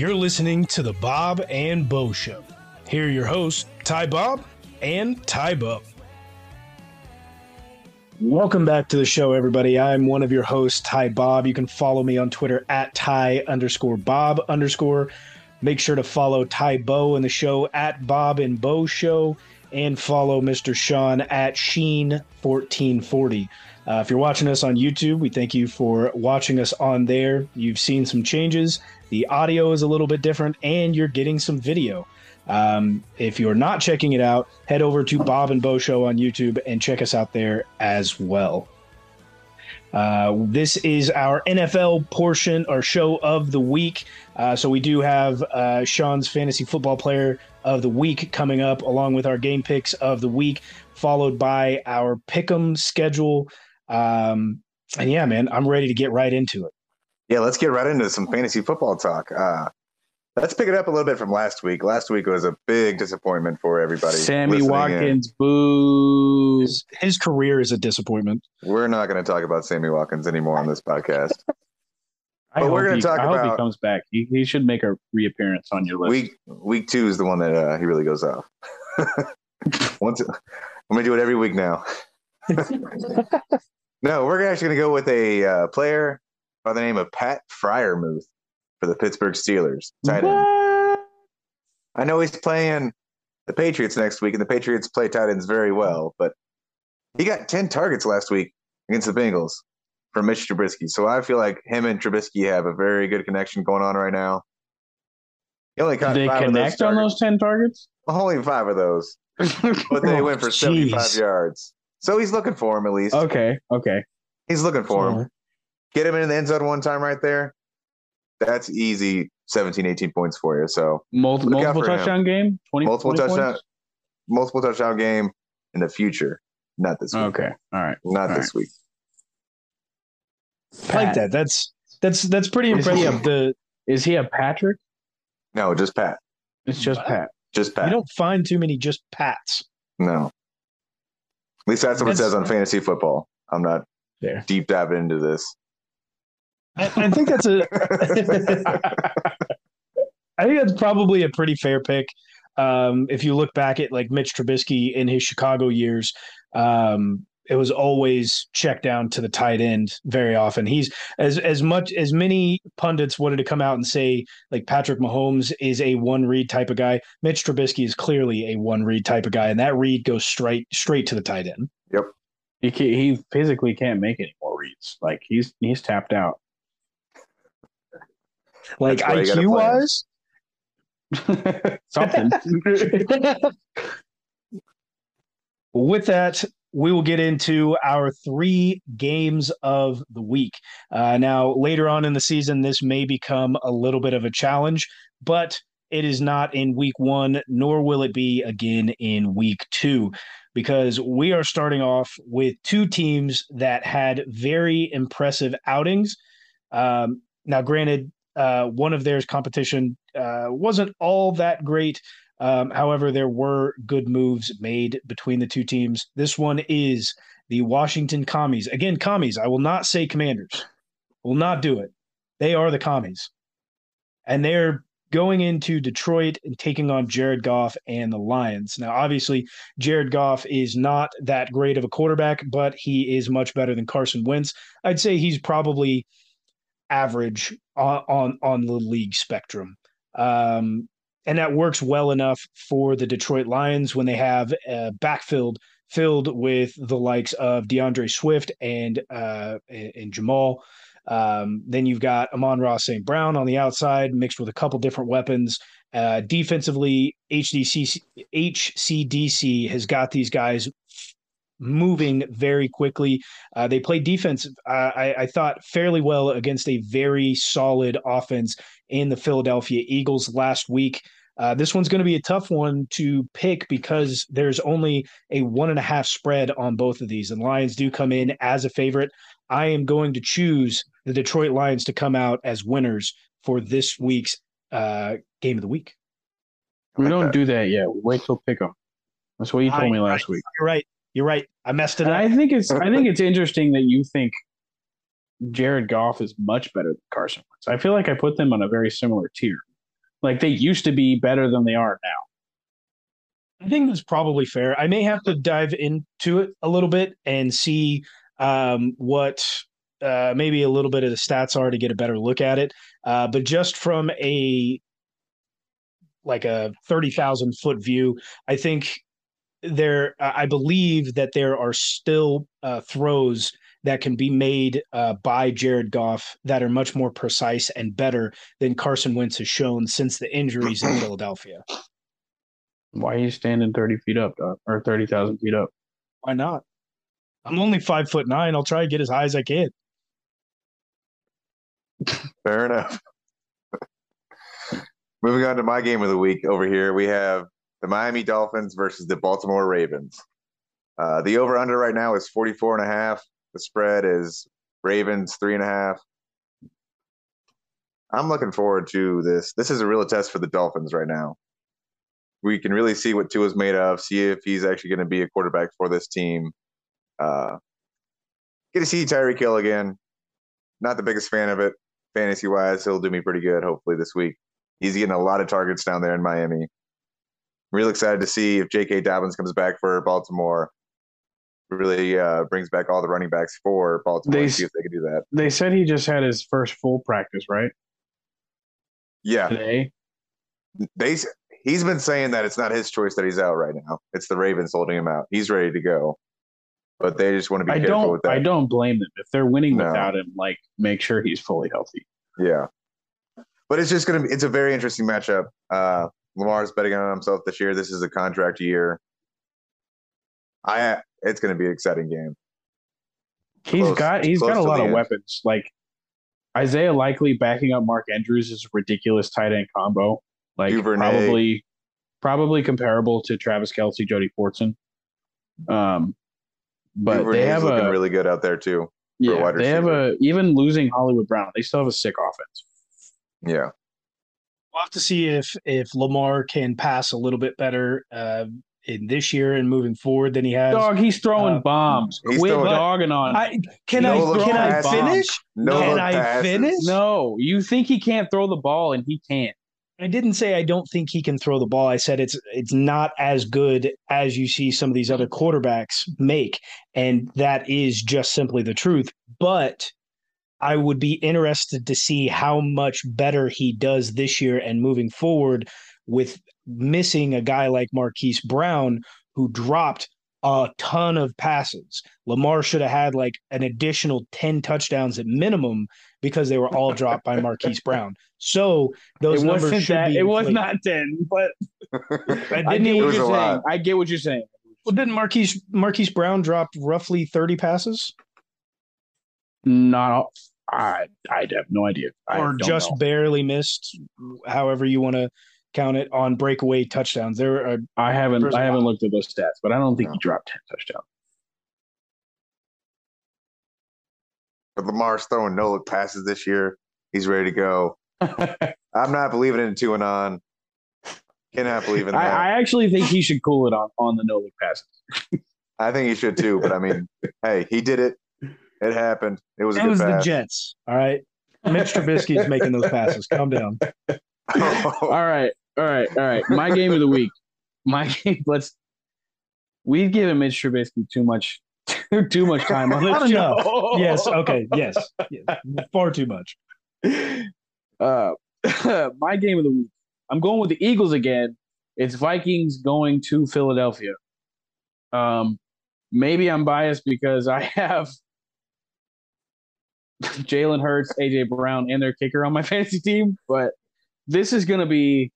You're listening to the Bob and Bo Show. Here are your hosts, Ty Bob and Ty Bo. Welcome back to the show, everybody. I'm one of your hosts, Ty Bob. You can follow me on Twitter at Ty underscore Bob underscore. Make sure to follow Ty Bo in the show at Bob and Bo Show and follow Mr. Sean at Sheen1440. Uh, if you're watching us on YouTube, we thank you for watching us on there. You've seen some changes. The audio is a little bit different, and you're getting some video. Um, if you're not checking it out, head over to Bob and Bo Show on YouTube and check us out there as well. Uh, this is our NFL portion or show of the week. Uh, so we do have uh, Sean's fantasy football player of the week coming up, along with our game picks of the week, followed by our pick'em schedule. Um, and yeah, man, I'm ready to get right into it. Yeah, let's get right into some fantasy football talk. Uh, let's pick it up a little bit from last week. Last week was a big disappointment for everybody. Sammy Watkins, in. boo. His, career is a disappointment. We're not going to talk about Sammy Watkins anymore on this podcast. I but we're going to talk I about. Hope he comes back. He, he should make a reappearance on your list. Week week two is the one that uh, he really goes off. Once, I'm going to do it every week now. no, we're actually going to go with a uh, player by the name of Pat Freiermuth for the Pittsburgh Steelers. Tight end. I know he's playing the Patriots next week, and the Patriots play tight ends very well, but he got 10 targets last week against the Bengals from Mitch Trubisky. So I feel like him and Trubisky have a very good connection going on right now. He only caught Did they connect those on those 10 targets? Only five of those. but they oh, went for oh, geez. 75 yards. So he's looking for him at least. Okay. Okay. He's looking for him. Get him in the end zone one time right there. That's easy 17, 18 points for you. So multiple, multiple touchdown him. game, 20, multiple 20 touchdown, points? multiple touchdown game in the future. Not this week. Okay. All right. Not All this right. week. I like that. That's that's that's pretty impressive. Is the is he a Patrick? No, just Pat. It's just Pat. Just Pat. You don't find too many just Pats. No. At least that's what that's, it says on fantasy football. I'm not there. deep diving into this. I, I think that's a. I think that's probably a pretty fair pick. Um, if you look back at like Mitch Trubisky in his Chicago years, um, it was always checked down to the tight end very often. He's as as much as many pundits wanted to come out and say like Patrick Mahomes is a one read type of guy. Mitch Trubisky is clearly a one read type of guy, and that read goes straight straight to the tight end. Yep. He he physically can't make any more reads. Like he's he's tapped out. Like IQ wise. Something. With that, we will get into our three games of the week. Uh, now, later on in the season, this may become a little bit of a challenge, but it is not in week one, nor will it be again in week two, because we are starting off with two teams that had very impressive outings. Um, now, granted, uh, one of theirs competition uh, wasn't all that great. Um, however, there were good moves made between the two teams. This one is the Washington Commies. Again, Commies. I will not say Commanders. Will not do it. They are the Commies, and they're going into Detroit and taking on Jared Goff and the Lions. Now, obviously, Jared Goff is not that great of a quarterback, but he is much better than Carson Wentz. I'd say he's probably average on on, on the league spectrum. Um, and that works well enough for the Detroit Lions when they have a backfield filled with the likes of DeAndre Swift and uh, and Jamal. Um, then you've got Amon-Ra St. Brown on the outside, mixed with a couple different weapons. Uh, defensively, HDC, HCDC has got these guys moving very quickly. Uh, they played defense, uh, I, I, thought, fairly well against a very solid offense in the Philadelphia Eagles last week. Uh, this one's going to be a tough one to pick because there's only a one and a half spread on both of these, and Lions do come in as a favorite. I am going to choose the Detroit Lions to come out as winners for this week's uh, game of the week. We don't do that yet. Wait till pick them. That's what you told I, me last right. week. You're right. You're right. I messed it up. I think it's I think it's interesting that you think Jared Goff is much better than Carson Wentz. I feel like I put them on a very similar tier. Like they used to be better than they are now. I think that's probably fair. I may have to dive into it a little bit and see um, what uh, maybe a little bit of the stats are to get a better look at it. Uh, but just from a like a thirty thousand foot view, I think there. I believe that there are still uh, throws that can be made uh, by Jared Goff that are much more precise and better than Carson Wentz has shown since the injuries in Philadelphia. Why are you standing 30 feet up or 30,000 feet up? Why not? I'm only five foot nine. I'll try to get as high as I can. Fair enough. Moving on to my game of the week over here, we have the Miami Dolphins versus the Baltimore Ravens. Uh, the over under right now is 44 and a half. The spread is Ravens three and a half. I'm looking forward to this. This is a real test for the Dolphins right now. We can really see what Tua's made of, see if he's actually going to be a quarterback for this team. Uh, get to see Tyreek Hill again. Not the biggest fan of it, fantasy wise. He'll do me pretty good, hopefully, this week. He's getting a lot of targets down there in Miami. Real excited to see if J.K. Dobbins comes back for Baltimore really uh, brings back all the running backs for Baltimore. They, see if they can do that. They said he just had his first full practice, right? Yeah. Today. They he's been saying that it's not his choice that he's out right now. It's the Ravens holding him out. He's ready to go, but they just want to be I careful with that. I don't blame them if they're winning no. without him. Like, make sure he's fully healthy. Yeah, but it's just gonna be. It's a very interesting matchup. Uh, Lamar's betting on himself this year. This is a contract year. I it's going to be an exciting game. He's close, got he's got a lot of end. weapons. Like Isaiah Likely backing up Mark Andrews is a ridiculous tight end combo. Like Duvernay. probably probably comparable to Travis Kelce, Jody Fortson. Um, but Duvernay's they have looking a, really good out there too. Yeah, they have a even losing Hollywood Brown, they still have a sick offense. Yeah, we'll have to see if if Lamar can pass a little bit better. Uh, in this year and moving forward than he has. Dog, he's throwing uh, bombs. He's Quit throwing, dogging on. I, can no I can I finish? No can I passes. finish? No, you think he can't throw the ball and he can't. I didn't say I don't think he can throw the ball. I said it's it's not as good as you see some of these other quarterbacks make, and that is just simply the truth. But I would be interested to see how much better he does this year and moving forward with missing a guy like Marquise Brown who dropped a ton of passes. Lamar should have had like an additional 10 touchdowns at minimum because they were all dropped by Marquise Brown. So those it numbers should that, be. It was not 10, but I, get what you're saying. I get what you're saying. Well, didn't Marquise Marquise Brown drop roughly 30 passes? Not I I have no idea. or just know. barely missed, however you want to count it on breakaway touchdowns. There are I haven't I haven't looked at those stats, but I don't think no. he dropped ten touchdowns. But Lamar's throwing no look passes this year. He's ready to go. I'm not believing in two and on. Cannot believe in that. I, I actually think he should cool it on on the no look passes. I think he should too. But I mean, hey, he did it. It happened. It was. It was pass. the Jets. All right. Mitch Trubisky is making those passes. Calm down. all right. All right, all right. My game of the week. My game. Let's. We've given Mitch Trubisky too much, too, too much time on this show. Enough. Yes. Okay. Yes. yes. Far too much. Uh, my game of the week. I'm going with the Eagles again. It's Vikings going to Philadelphia. Um, maybe I'm biased because I have Jalen Hurts, AJ Brown, and their kicker on my fantasy team, but this is going to be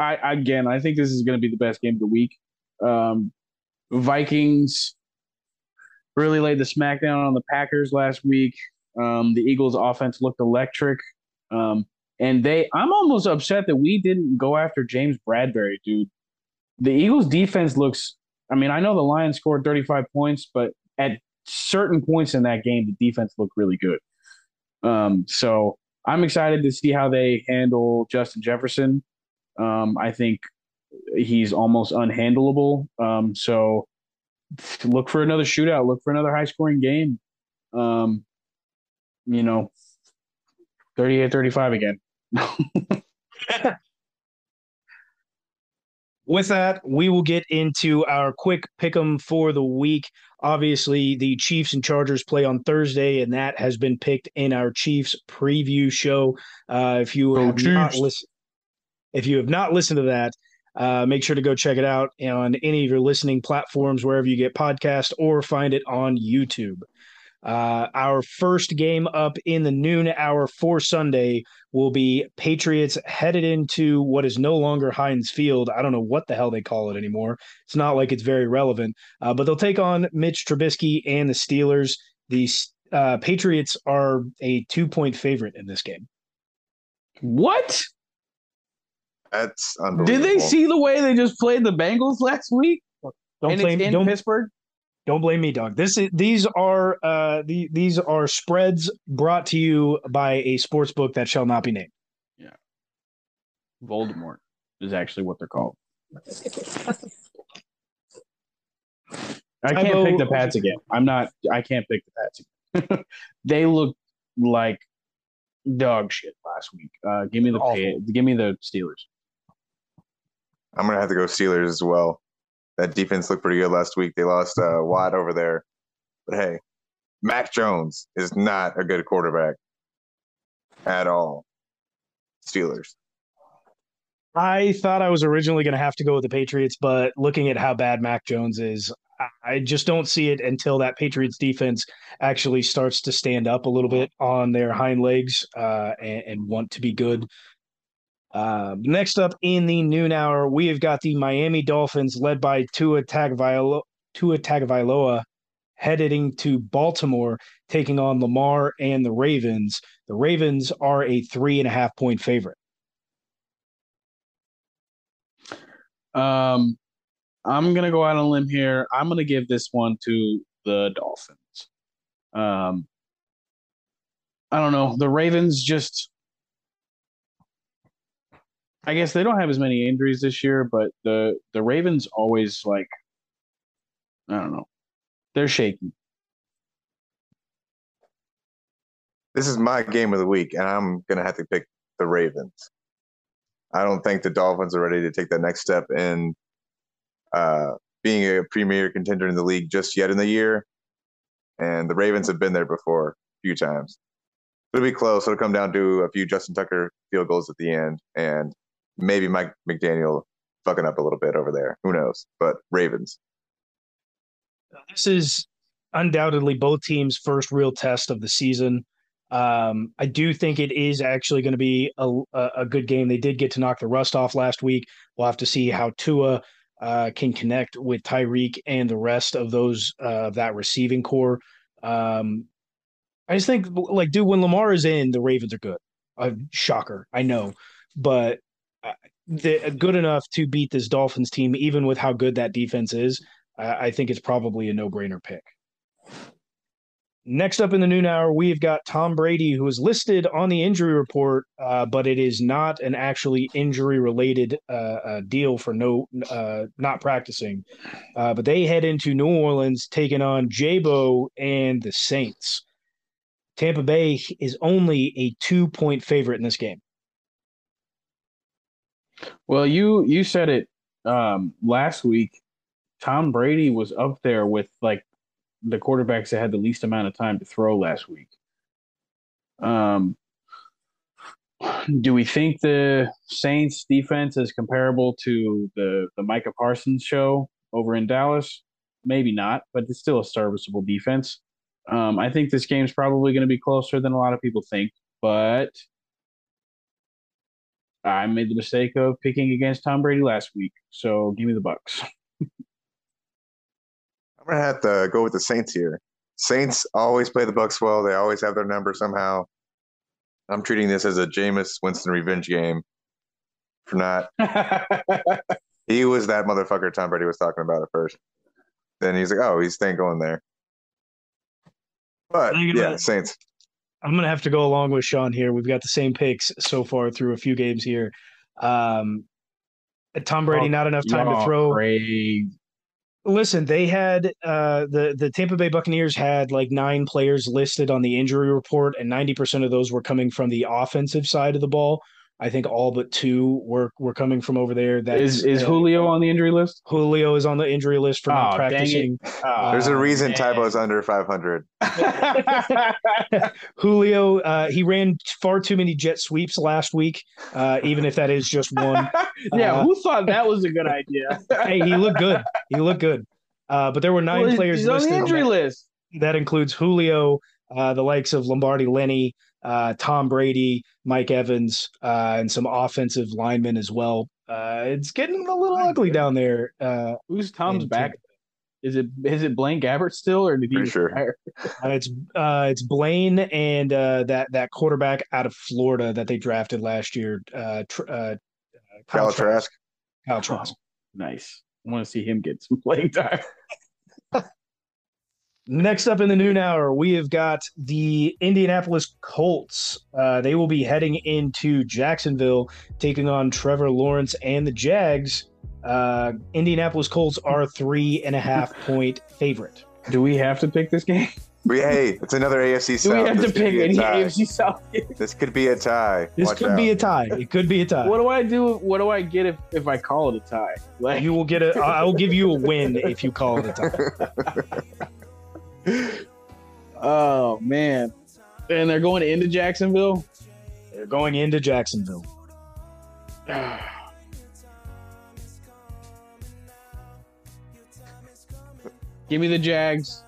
I again, I think this is going to be the best game of the week. Um, Vikings really laid the smackdown on the Packers last week. Um, the Eagles' offense looked electric, um, and they. I'm almost upset that we didn't go after James Bradberry, dude. The Eagles' defense looks. I mean, I know the Lions scored 35 points, but at certain points in that game, the defense looked really good. Um, so I'm excited to see how they handle Justin Jefferson. Um, I think he's almost unhandleable. Um, so look for another shootout. Look for another high scoring game. Um, you know, 38 35 again. with that, we will get into our quick pick 'em for the week. Obviously, the Chiefs and Chargers play on Thursday, and that has been picked in our Chiefs preview show. Uh, if you Go have not listened, if you have not listened to that, uh, make sure to go check it out on any of your listening platforms, wherever you get podcasts, or find it on YouTube. Uh, our first game up in the noon hour for Sunday will be Patriots headed into what is no longer Heinz Field. I don't know what the hell they call it anymore. It's not like it's very relevant, uh, but they'll take on Mitch Trubisky and the Steelers. The uh, Patriots are a two point favorite in this game. What? That's unbelievable. Did they see the way they just played the Bengals last week? Don't and blame it's in don't Pittsburgh. Don't blame me, dog. This is these are uh the, these are spreads brought to you by a sports book that shall not be named. Yeah, Voldemort is actually what they're called. I can't Tybo- pick the Pats again. I'm not. I can't pick the Pats again. they look like dog shit last week. Uh, give me the pay, give me the Steelers. I'm gonna have to go Steelers as well. That defense looked pretty good last week. They lost uh, Watt over there, but hey, Mac Jones is not a good quarterback at all. Steelers. I thought I was originally going to have to go with the Patriots, but looking at how bad Mac Jones is, I- just don't see it until that Patriots defense actually starts to stand up a little bit on their hind legs uh, and, and want to be good. Uh, next up in the noon hour, we have got the Miami Dolphins led by Tua Tagovailoa, Tua Tagovailoa heading to Baltimore, taking on Lamar and the Ravens. The Ravens are a three and a half point favorite. Um, I'm gonna go out on a limb here. I'm gonna give this one to the Dolphins. Um, I don't know. The Ravens just, I guess they don't have as many injuries this year, but the the Ravens always like, I don't know, they're shaky. This is my game of the week, and I'm gonna have to pick the Ravens. I don't think the Dolphins are ready to take that next step in uh, being a premier contender in the league just yet in the year. And the Ravens have been there before a few times. It'll be close. It'll come down to a few Justin Tucker field goals at the end, and maybe Mike McDaniel fucking up a little bit over there. Who knows? But Ravens. this is undoubtedly both teams' first real test of the season. Um, I do think it is actually going to be a, a, a good game. They did get to knock the rust off last week. We'll have to see how Tua uh, can connect with Tyreek and the rest of those uh, of that receiving corps. Um, I just think, like, dude, when Lamar is in, the Ravens are good. Uh, shocker, I know, but uh, they're good enough to beat this Dolphins team, even with how good that defense is. I think it's probably a no-brainer pick. Next up in the noon hour, we've got Tom Brady, who is listed on the injury report, uh, but it is not an actually injury-related uh, uh, deal for no uh, not practicing. Uh, but they head into New Orleans, taking on Jabo and the Saints. Tampa Bay is only a two-point favorite in this game. Well, you you said it um, last week. Tom Brady was up there with like the quarterbacks that had the least amount of time to throw last week. Um, do we think the Saints defense is comparable to the the Micah Parsons show over in Dallas? Maybe not, but it's still a serviceable defense. Um, I think this game's probably going to be closer than a lot of people think, but I made the mistake of picking against Tom Brady last week. So give me the Bucs. I'm gonna have to go with the Saints here. Saints always play the Bucs well. They always have their number somehow. I'm treating this as a Jameis Winston revenge game for not. He was that motherfucker Tom Brady was talking about at first. Then he's like, oh, he's staying going there. But yeah, Saints. I'm gonna have to go along with Sean here. We've got the same picks so far through a few games here. Um, Tom Brady, Oh, not enough time to throw. crazy. Listen, they had uh, the the Tampa Bay Buccaneers had like nine players listed on the injury report, and ninety percent of those were coming from the offensive side of the ball. I think all but two were were coming from over there. That is is uh, Julio on the injury list? Julio is on the injury list for not oh, practicing. Oh, There's a reason man. Tybo's under 500. Julio, uh, he ran far too many jet sweeps last week, uh, even if that is just one. yeah, uh, who thought that was a good idea? hey, he looked good. He looked good. Uh, but there were nine well, players he's on the injury on that. list. That includes Julio, uh, the likes of Lombardi Lenny, uh, Tom Brady, Mike Evans, uh, and some offensive linemen as well. Uh, it's getting a little ugly down there. Uh, Who's Tom's back? Is it is it Blaine Gabbert still, or did he Pretty? Sure. Uh, it's uh, it's Blaine and uh, that that quarterback out of Florida that they drafted last year. Uh, tr- uh, Kyle Trask. Kyle Trask. Nice. I want to see him get some playing time. Next up in the noon hour, we have got the Indianapolis Colts. Uh, they will be heading into Jacksonville, taking on Trevor Lawrence and the Jags. Uh, Indianapolis Colts are three and a half point favorite. Do we have to pick this game? We, hey, it's another AFC South. Do we have this to pick any AFC South? this could be a tie. This Watch could out. be a tie. It could be a tie. What do I do? What do I get if, if I call it a tie? Like you will get a. I will give you a win if you call it a tie. oh man. And they're going into Jacksonville? They're going into Jacksonville. Give me the Jags.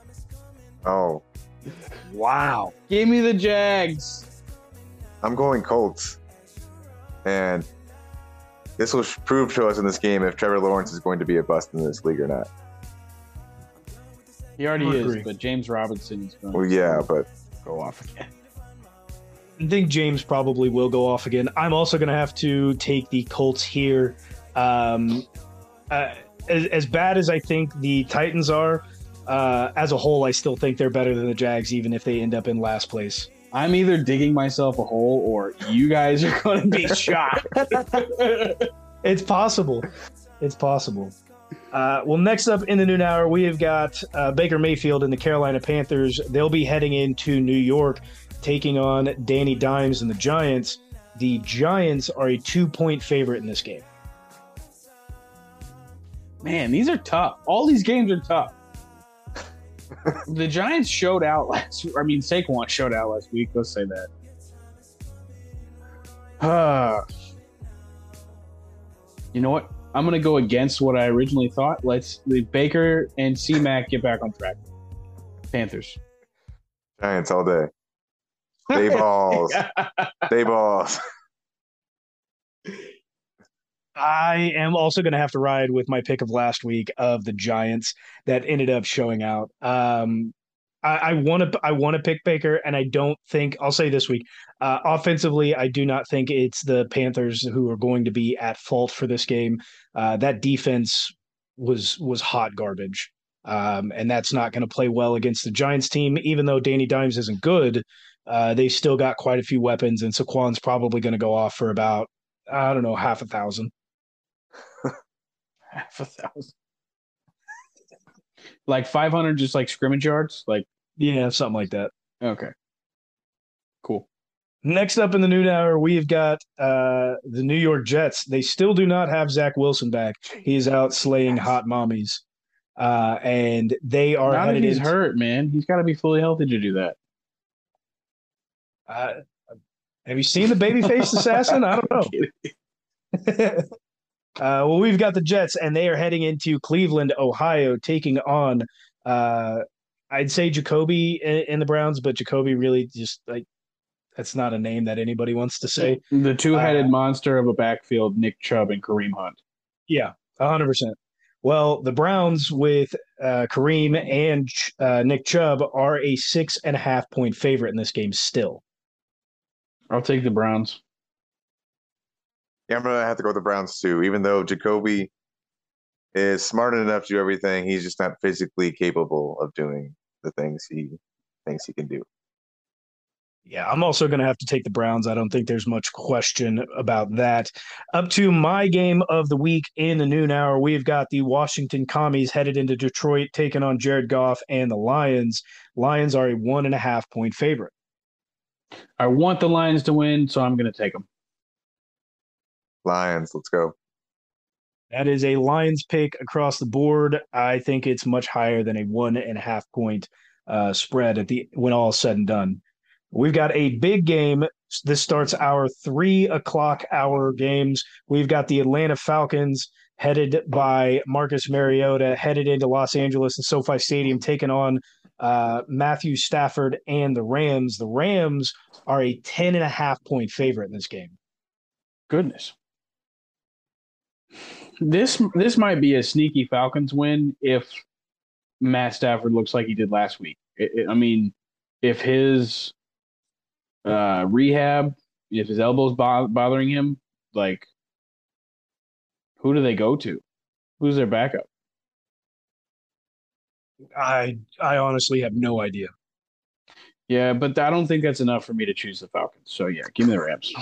Oh. Wow. Give me the Jags. I'm going Colts. And this will prove to us in this game if Trevor Lawrence is going to be a bust in this league or not. He already is, but James Robinson is going. Well, yeah, but go off again. I think James probably will go off again. I'm also going to have to take the Colts here. Um, uh, as, as, bad as I think the Titans are, uh, as a whole, I still think they're better than the Jags, even if they end up in last place. I'm either digging myself a hole or you guys are going to be shocked. it's possible. It's possible. Uh, well, next up in the noon hour, we have got uh, Baker Mayfield and the Carolina Panthers. They'll be heading into New York, taking on Danny Dimes and the Giants. The Giants are a two point favorite in this game. Man, these are tough. All these games are tough. the Giants showed out last. I mean, Saquon showed out last week. Let's say that. Uh, you know what? I'm going to go against what I originally thought. Let's leave Baker and C Mac get back on track. Panthers. Giants all day. Day balls. Day balls. I am also going to have to ride with my pick of last week of the Giants that ended up showing out. Um, I want to I want to pick Baker, and I don't think I'll say this week. Uh, offensively, I do not think it's the Panthers who are going to be at fault for this game. Uh, that defense was was hot garbage, um, and that's not going to play well against the Giants team. Even though Danny Dimes isn't good, uh, they still got quite a few weapons, and Saquon's probably going to go off for about I don't know half a thousand. half a thousand like 500 just like scrimmage yards? Like yeah something like that. okay. Cool. Next up in the noon hour we've got uh the new york jets. They still do not have zach wilson back. He's out slaying hot mommies. Uh and they are that he's into... hurt man. He's got to be fully healthy to do that. Uh have you seen the babyface assassin? I don't know Uh, well, we've got the Jets, and they are heading into Cleveland, Ohio, taking on, uh, I'd say Jacoby in, the Browns, but Jacoby really just like that's not a name that anybody wants to say. The two-headed uh, monster of a backfield, Nick Chubb and Kareem Hunt. Yeah, hundred percent. Well, the Browns with uh, Kareem and uh, Nick Chubb are a six and a half point favorite in this game. Still, I'll take the Browns. Yeah, I'm gonna have to go with the Browns too. Even though Jacoby is smart enough to do everything, he's just not physically capable of doing the things he thinks he can do. Yeah, I'm also going to have to take the Browns. I don't think there's much question about that. Up to my game of the week in the noon hour, we've got the Washington Commies headed into Detroit, taking on Jared Goff and the Lions. Lions are a one and a half point favorite. I want the Lions to win, so I'm going to take them. Lions. Let's go. That is a Lions pick across the board. I think it's much higher than a one and a half point uh, spread at the when all is said and done. We've got a big game. This starts our three o'clock hour games. We've got the Atlanta Falcons headed by Marcus Mariota, headed into Los Angeles and SoFi Stadium, taking on uh, Matthew Stafford and the Rams. The Rams are a 10 and a half point favorite in this game. Goodness. This this might be a sneaky Falcons win if Matt Stafford looks like he did last week. It, it, I mean, if his uh, rehab, if his elbow's bo- bothering him, like who do they go to? Who's their backup? I I honestly have no idea. Yeah, but I don't think that's enough for me to choose the Falcons. So yeah, give me the Rams.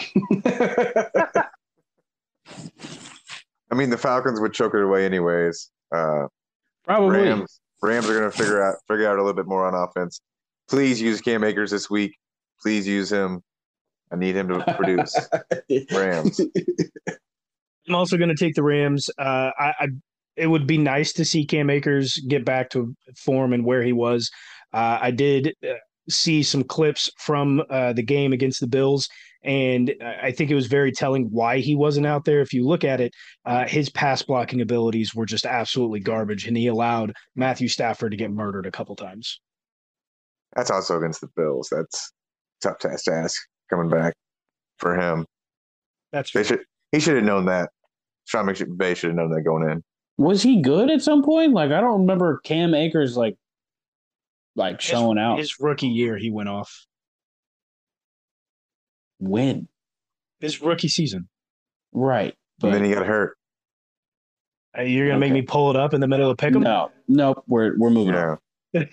I mean, the Falcons would choke it away anyways. Uh, Probably. Rams, Rams are going to figure out figure out a little bit more on offense. Please use Cam Akers this week. Please use him. I need him to produce. Rams. I'm also going to take the Rams. Uh, I, I, it would be nice to see Cam Akers get back to form and where he was. Uh, I did uh, see some clips from uh, the game against the Bills, and I think it was very telling why he wasn't out there. If you look at it, uh, his pass blocking abilities were just absolutely garbage, and he allowed Matthew Stafford to get murdered a couple times. That's also against the Bills. That's tough task to ask coming back for him. That's they should. He should have known that. Sean McVay should have known that going in. Was he good at some point? Like I don't remember Cam Akers like like showing his, out. His rookie year, he went off. When? His rookie season. Right. But then he got hurt. You're gonna okay. make me pull it up in the middle of pick 'em? No, nope. We're we're moving yeah. on.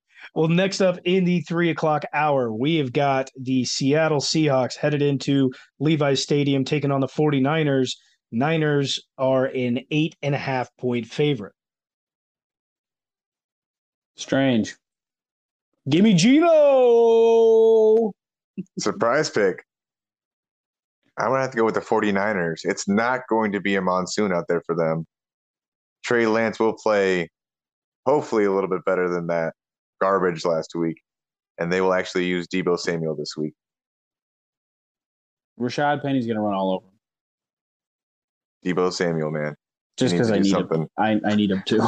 well, next up in the three o'clock hour, we have got the Seattle Seahawks headed into Levi's Stadium taking on the 49ers. Niners are an eight and a half point favorite. Strange. Give me Gino. Surprise pick. I'm going to have to go with the 49ers. It's not going to be a monsoon out there for them. Trey Lance will play hopefully a little bit better than that garbage last week. And they will actually use Deebo Samuel this week. Rashad Penny's going to run all over him. Deebo Samuel, man. Just because I need something. him. I, I need him too.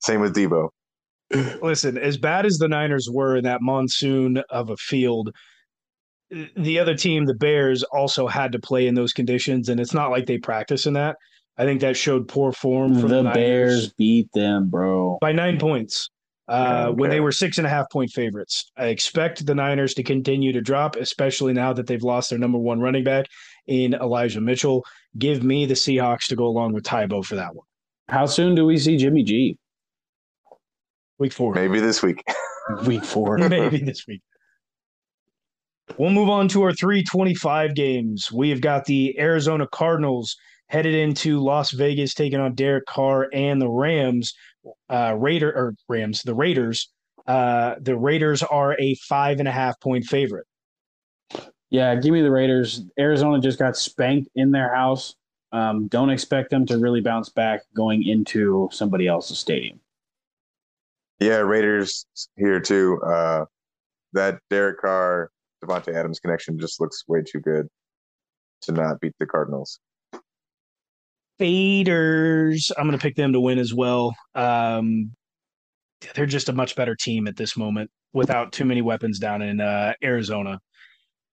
Same with Deebo. Listen, as bad as the Niners were in that monsoon of a field, the other team, the Bears, also had to play in those conditions, and it's not like they practice in that. I think that showed poor form from the, the Bears. Beat them, bro, by nine points. Uh, okay. When they were six and a half point favorites, I expect the Niners to continue to drop, especially now that they've lost their number one running back in Elijah Mitchell. Give me the Seahawks to go along with Tybo for that one. How soon do we see Jimmy G? Week four. Maybe this week. week four. Maybe this week. We'll move on to our 325 games. We have got the Arizona Cardinals headed into Las Vegas, taking on Derek Carr and the Rams. Uh, Raider or Rams, the Raiders. Uh, the Raiders are a five and a half point favorite. Yeah, give me the Raiders. Arizona just got spanked in their house. Um, don't expect them to really bounce back going into somebody else's stadium. Yeah, Raiders here too. Uh, that Derek Carr, Davante Adams connection just looks way too good to not beat the Cardinals. Faders, I'm going to pick them to win as well. Um, they're just a much better team at this moment without too many weapons down in uh, Arizona.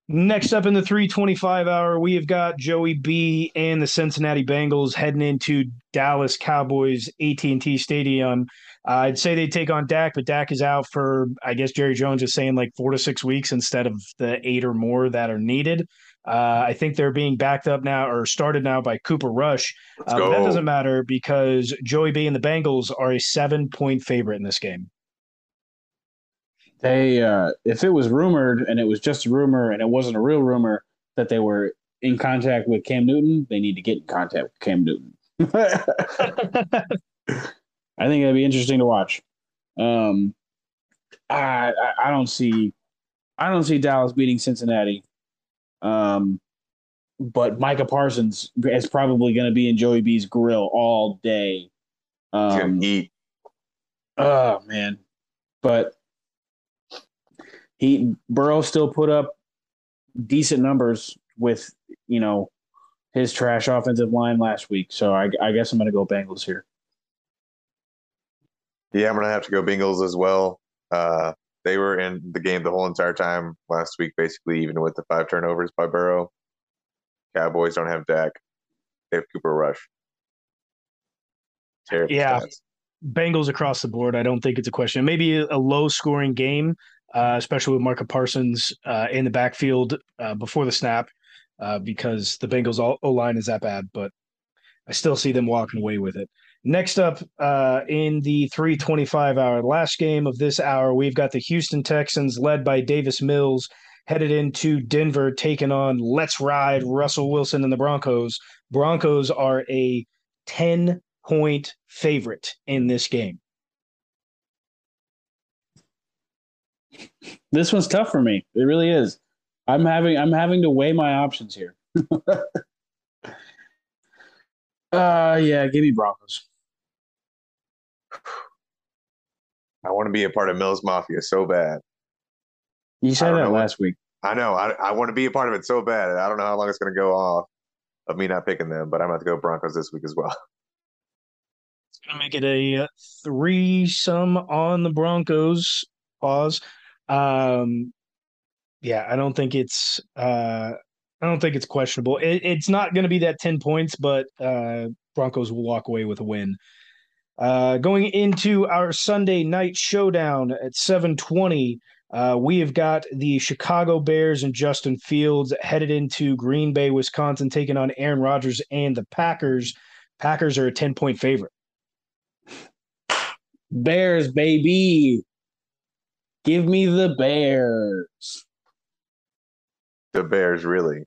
Next up in the 325 hour, we have got Joey B and the Cincinnati Bengals heading into Dallas Cowboys AT&T Stadium. Uh, I'd say they take on Dak, but Dak is out for I guess Jerry Jones is saying like four to six weeks instead of the eight or more that are needed. Uh, I think they're being backed up now or started now by Cooper Rush. Uh, that doesn't matter because Joey B and the Bengals are a seven point favorite in this game they uh, if it was rumored and it was just a rumor and it wasn't a real rumor that they were in contact with Cam Newton, they need to get in contact with Cam Newton. I think that'd be interesting to watch. Um, I, I, I don't see I don't see Dallas beating Cincinnati. Um, but Micah Parsons is probably going to be in Joey B's grill all day. Um, eat. Oh man, but he Burrow still put up decent numbers with you know his trash offensive line last week. So I, I guess I'm going to go Bengals here. Yeah, I'm gonna have to go Bengals as well. Uh, they were in the game the whole entire time last week, basically, even with the five turnovers by Burrow. Cowboys don't have Dak. They have Cooper Rush. Terrible Yeah. stats. Bengals across the board. I don't think it's a question. Maybe a, a low scoring game, uh, especially with Marco Parsons uh, in the backfield uh, before the snap, uh, because the Bengals O line is that bad. But I still see them walking away with it. Next up uh, in the 325 hour last game of this hour, we've got the Houston Texans led by Davis Mills headed into Denver, taking on Let's Ride Russell Wilson and the Broncos. Broncos are a 10 point favorite in this game. This one's tough for me. It really is. I'm having I'm having to weigh my options here. uh yeah, give me Broncos. I want to be a part of Mills Mafia so bad. You said that know what- last week. I know. I, I want to be a part of it so bad. I don't know how long it's going to go off of me not picking them, but I'm going to go Broncos this week as well. It's going to make it a three sum on the Broncos. Pause. Um, yeah, I don't think it's. Uh, I don't think it's questionable. It, it's not going to be that ten points, but uh, Broncos will walk away with a win. Uh, going into our Sunday night showdown at seven twenty, uh, we have got the Chicago Bears and Justin Fields headed into Green Bay, Wisconsin, taking on Aaron Rodgers and the Packers. Packers are a ten point favorite. Bears, baby. Give me the Bears. The Bears, really.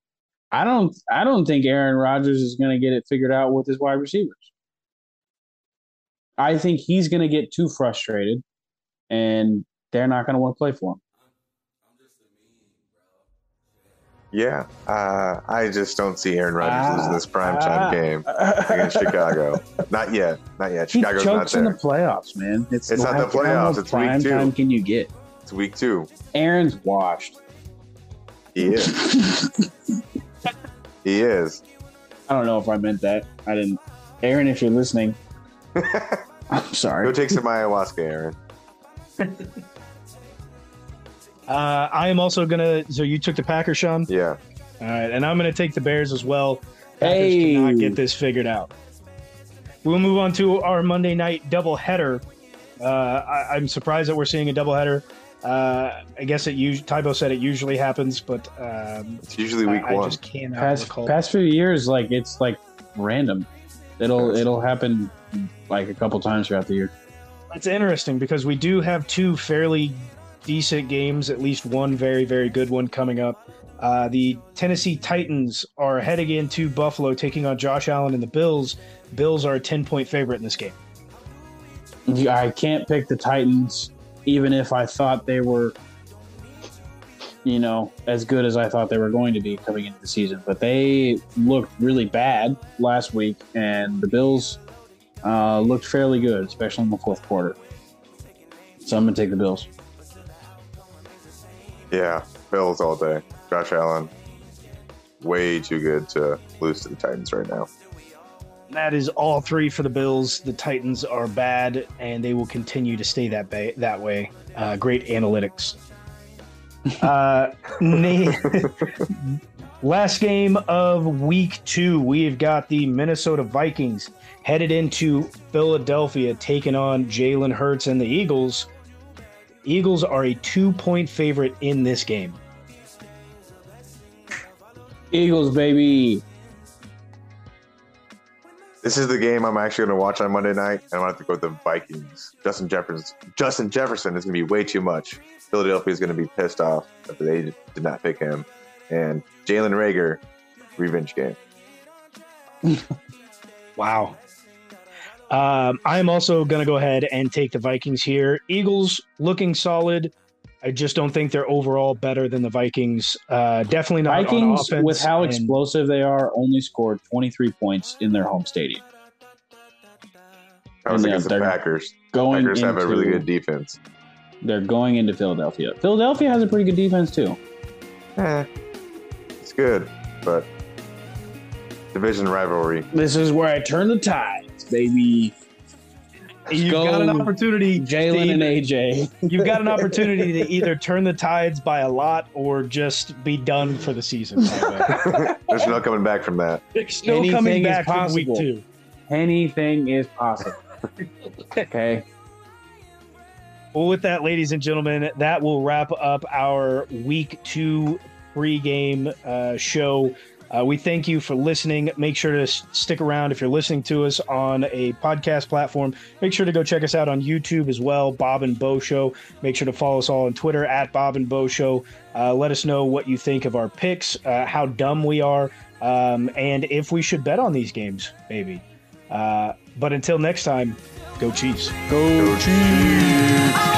I don't I don't think Aaron Rodgers is going to get it figured out with his wide receivers. I think he's going to get too frustrated and they're not going to want to play for him. Yeah. Uh, I just don't see Aaron Rodgers Ah, losing this primetime ah. game against Chicago. Not yet. Not yet. He Chicago's not chokes in the playoffs, man. It's, It's not the playoffs, it's week two. time can you get? It's week two. Aaron's washed. He is. he is. I don't know if I meant that. I didn't. Aaron, if you're listening, I'm sorry. Go take some ayahuasca, Aaron. Uh, I am also gonna. So you took the Packers, Sean. Yeah. All right, and I'm gonna take the Bears as well. Packers Hey. cannot get this figured out. We'll move on to our Monday night doubleheader. Uh, I, I'm surprised that we're seeing a doubleheader. Uh, I guess it usually Tybo said it usually happens, but um, It's usually week I, I one. just cannot past recall. past few years, like it's like random. It'll it'll happen like a couple times throughout the year. It's interesting because we do have two fairly decent games, at least one very, very good one coming up. Uh, the Tennessee Titans are heading into Buffalo, taking on Josh Allen and the Bills. Bills are a 10 point favorite in this game. I can't pick the Titans, even if I thought they were, you know, as good as I thought they were going to be coming into the season. But they looked really bad last week, and the Bills uh, looked fairly good, especially in the fourth quarter. So I'm gonna take the Bills. Yeah. Bills all day. Josh Allen, way too good to lose to the Titans right now. That is all three for the Bills. The Titans are bad, and they will continue to stay that ba- that way. Uh, great analytics. Uh, na- last game of week two, we've got the Minnesota Vikings headed into Philadelphia, taking on Jalen Hurts and the Eagles. Eagles are a two point favorite in this game. Eagles, baby. This is the game I'm actually going to watch on Monday night, and I'm going to have to go with the Vikings. Justin Jefferson, Justin Jefferson is going to be way too much. Philadelphia is going to be pissed off that they did not pick him. And Jalen Reagor, revenge game. Wow. Um, I'm also going to go ahead and take the Vikings here. Eagles looking solid. I just don't think they're overall better than the Vikings. Uh, definitely not Vikings, with how and, explosive they are, only scored 23 points in their home stadium. I was against the Packers. Going Packers into, have a really good defense. They're going into Philadelphia. Philadelphia has a pretty good defense too. Eh, it's good, but division rivalry. This is where I turn the tides, baby. You've go got an opportunity, Jalen and AJ. You've got an opportunity to either turn the tides by a lot or just be done for the season. There's no coming back from that. There's no Anything coming back from week two. Anything is possible. okay. Well, with that, ladies and gentlemen, that will wrap up our week two pregame uh, show. Uh, we thank you for listening. Make sure to stick around if you're listening to us on a podcast platform. Make sure to go check us out on YouTube as well, Bob and Bo Show. Make sure to follow us all on Twitter at Bob and Bo Show. Uh, let us know what you think of our picks, uh, how dumb we are, um, and if we should bet on these games, maybe. Uh, but until next time, go Chiefs. Go, go Chiefs.